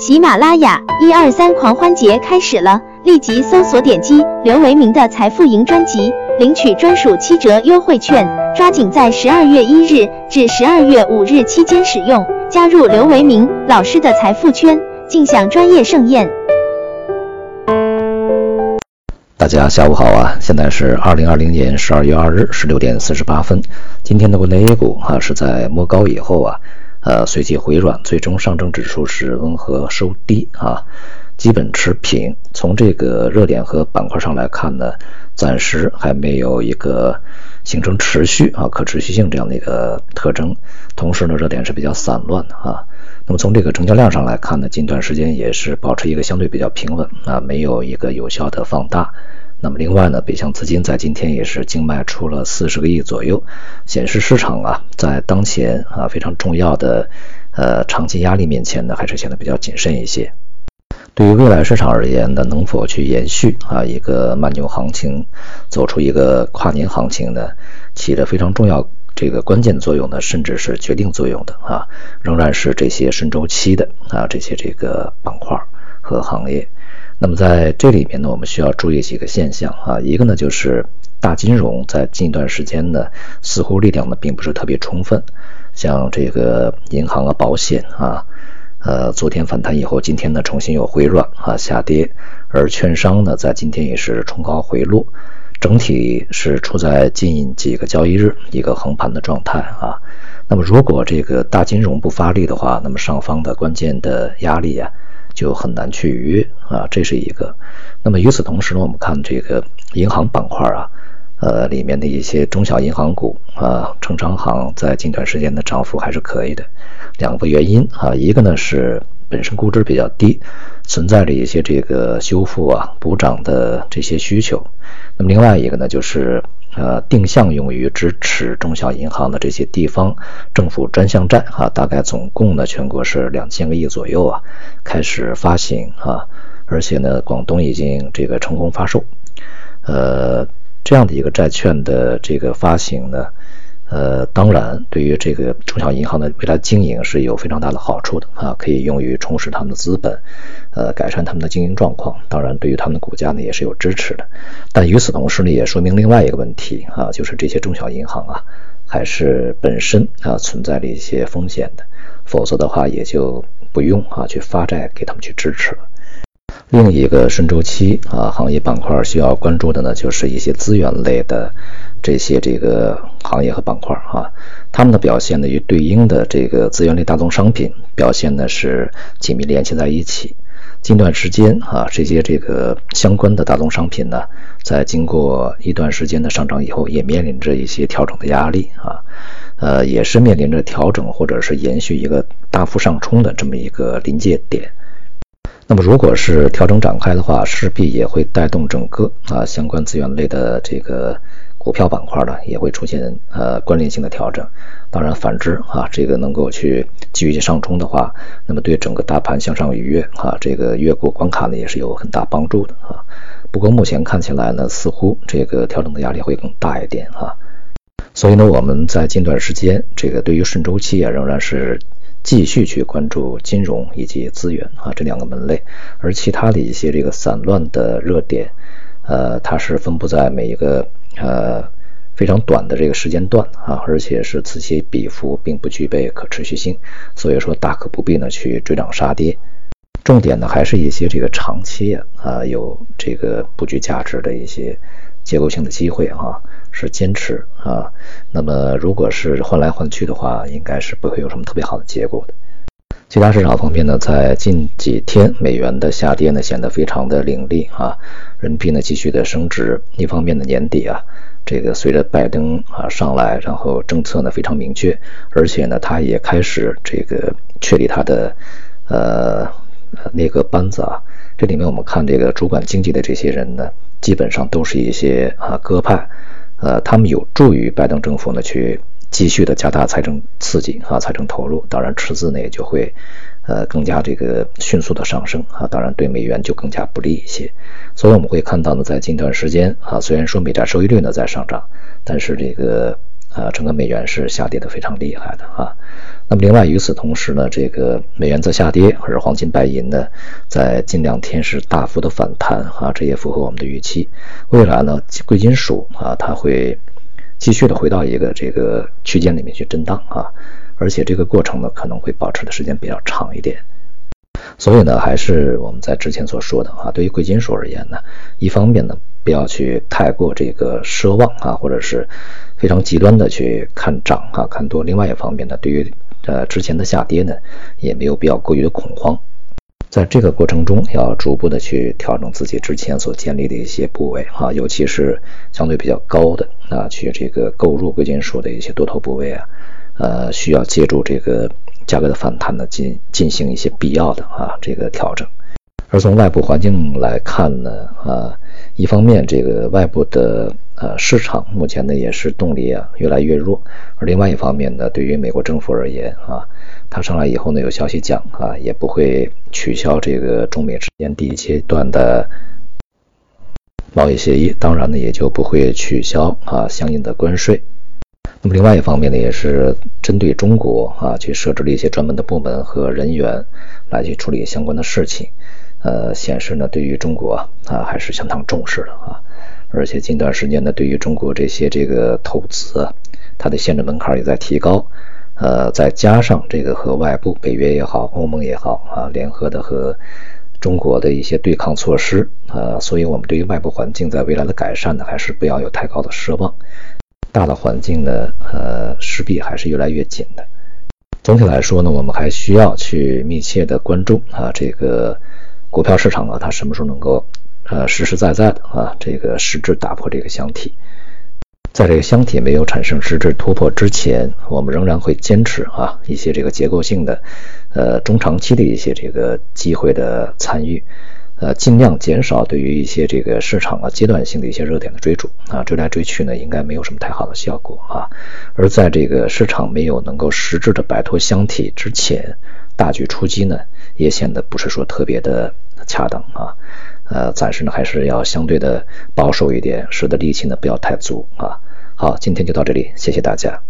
喜马拉雅一二三狂欢节开始了，立即搜索点击刘维明的财富营专辑，领取专属七折优惠券，抓紧在十二月一日至十二月五日期间使用，加入刘维明老师的财富圈，尽享专业盛宴。大家下午好啊，现在是二零二零年十二月二日十六点四十八分，今天的国内 A 股啊是在摸高以后啊。呃，随即回软，最终上证指数是温和收低啊，基本持平。从这个热点和板块上来看呢，暂时还没有一个形成持续啊可持续性这样的一个特征。同时呢，热点是比较散乱的啊。那么从这个成交量上来看呢，近段时间也是保持一个相对比较平稳啊，没有一个有效的放大。那么另外呢，北向资金在今天也是净卖出了四十个亿左右，显示市场啊在当前啊非常重要的呃长期压力面前呢，还是显得比较谨慎一些。对于未来市场而言呢，能否去延续啊一个慢牛行情，走出一个跨年行情呢，起着非常重要这个关键作用呢，甚至是决定作用的啊，仍然是这些顺周期的啊这些这个板块和行业。那么在这里面呢，我们需要注意几个现象啊，一个呢就是大金融在近一段时间呢，似乎力量呢并不是特别充分，像这个银行啊、保险啊，呃，昨天反弹以后，今天呢重新又回软啊下跌，而券商呢在今天也是冲高回落，整体是处在近几个交易日一个横盘的状态啊。那么如果这个大金融不发力的话，那么上方的关键的压力啊。就很难去逾越啊，这是一个。那么与此同时呢，我们看这个银行板块啊，呃，里面的一些中小银行股啊，成长行在近段时间的涨幅还是可以的。两个原因啊，一个呢是本身估值比较低，存在着一些这个修复啊、补涨的这些需求。那么另外一个呢就是。呃，定向用于支持中小银行的这些地方政府专项债啊，大概总共呢，全国是两千个亿左右啊，开始发行啊，而且呢，广东已经这个成功发售，呃，这样的一个债券的这个发行呢。呃，当然，对于这个中小银行的未来经营是有非常大的好处的啊，可以用于充实他们的资本，呃，改善他们的经营状况。当然，对于他们的股价呢也是有支持的。但与此同时呢，也说明另外一个问题啊，就是这些中小银行啊，还是本身啊存在着一些风险的，否则的话也就不用啊去发债给他们去支持了。另一个顺周期啊行业板块需要关注的呢，就是一些资源类的。这些这个行业和板块啊，他们的表现呢与对应的这个资源类大宗商品表现呢是紧密联系在一起。近段时间啊，这些这个相关的大宗商品呢，在经过一段时间的上涨以后，也面临着一些调整的压力啊，呃，也是面临着调整或者是延续一个大幅上冲的这么一个临界点。那么，如果是调整展开的话，势必也会带动整个啊相关资源类的这个。股票板块呢也会出现呃关联性的调整，当然反之啊，这个能够去继续上冲的话，那么对整个大盘向上逾越啊，这个越过关卡呢也是有很大帮助的啊。不过目前看起来呢，似乎这个调整的压力会更大一点啊。所以呢，我们在近段时间这个对于顺周期啊，仍然是继续去关注金融以及资源啊这两个门类，而其他的一些这个散乱的热点，呃，它是分布在每一个。呃，非常短的这个时间段啊，而且是此起彼伏，并不具备可持续性，所以说大可不必呢去追涨杀跌。重点呢还是一些这个长期啊有这个布局价值的一些结构性的机会啊，是坚持啊。那么如果是换来换去的话，应该是不会有什么特别好的结果的。其他市场方面呢，在近几天美元的下跌呢，显得非常的凌厉啊，人民币呢继续的升值。一方面呢，年底啊，这个随着拜登啊上来，然后政策呢非常明确，而且呢，他也开始这个确立他的呃那个班子啊。这里面我们看这个主管经济的这些人呢，基本上都是一些啊鸽派，呃，他们有助于拜登政府呢去。继续的加大财政刺激啊，财政投入，当然赤字呢也就会，呃，更加这个迅速的上升啊，当然对美元就更加不利一些。所以我们会看到呢，在近段时间啊，虽然说美债收益率呢在上涨，但是这个啊，整个美元是下跌的非常厉害的啊。那么另外与此同时呢，这个美元在下跌，而黄金、白银呢在近两天是大幅的反弹啊，这也符合我们的预期。未来呢，贵金属啊，它会继续的回到一个这个区间里面去震荡啊，而且这个过程呢可能会保持的时间比较长一点。所以呢，还是我们在之前所说的啊，对于贵金属而言呢，一方面呢，不要去太过这个奢望啊，或者是非常极端的去看涨啊、看多；另外一方面呢，对于呃之前的下跌呢，也没有必要过于的恐慌。在这个过程中，要逐步的去调整自己之前所建立的一些部位啊，尤其是相对比较高的啊，去这个购入贵金属的一些多头部位啊，呃，需要借助这个。价格的反弹呢，进进行一些必要的啊这个调整。而从外部环境来看呢，啊，一方面这个外部的呃市场目前呢也是动力啊越来越弱，而另外一方面呢，对于美国政府而言啊，它上来以后呢有消息讲啊，也不会取消这个中美之间第一阶段的贸易协议，当然呢也就不会取消啊相应的关税。那么另外一方面呢，也是针对中国啊，去设置了一些专门的部门和人员来去处理相关的事情，呃，显示呢对于中国啊还是相当重视的啊，而且近段时间呢，对于中国这些这个投资啊，它的限制门槛也在提高，呃，再加上这个和外部北约也好，欧盟也好啊，联合的和中国的一些对抗措施，呃，所以我们对于外部环境在未来的改善呢，还是不要有太高的奢望。大的环境呢，呃，势必还是越来越紧的。总体来说呢，我们还需要去密切的关注啊，这个股票市场啊，它什么时候能够呃实实在在的啊，这个实质打破这个箱体。在这个箱体没有产生实质突破之前，我们仍然会坚持啊一些这个结构性的，呃中长期的一些这个机会的参与。呃，尽量减少对于一些这个市场啊阶段性的一些热点的追逐啊，追来追去呢，应该没有什么太好的效果啊。而在这个市场没有能够实质的摆脱箱体之前，大举出击呢，也显得不是说特别的恰当啊。呃，暂时呢还是要相对的保守一点，使得力气呢不要太足啊。好，今天就到这里，谢谢大家。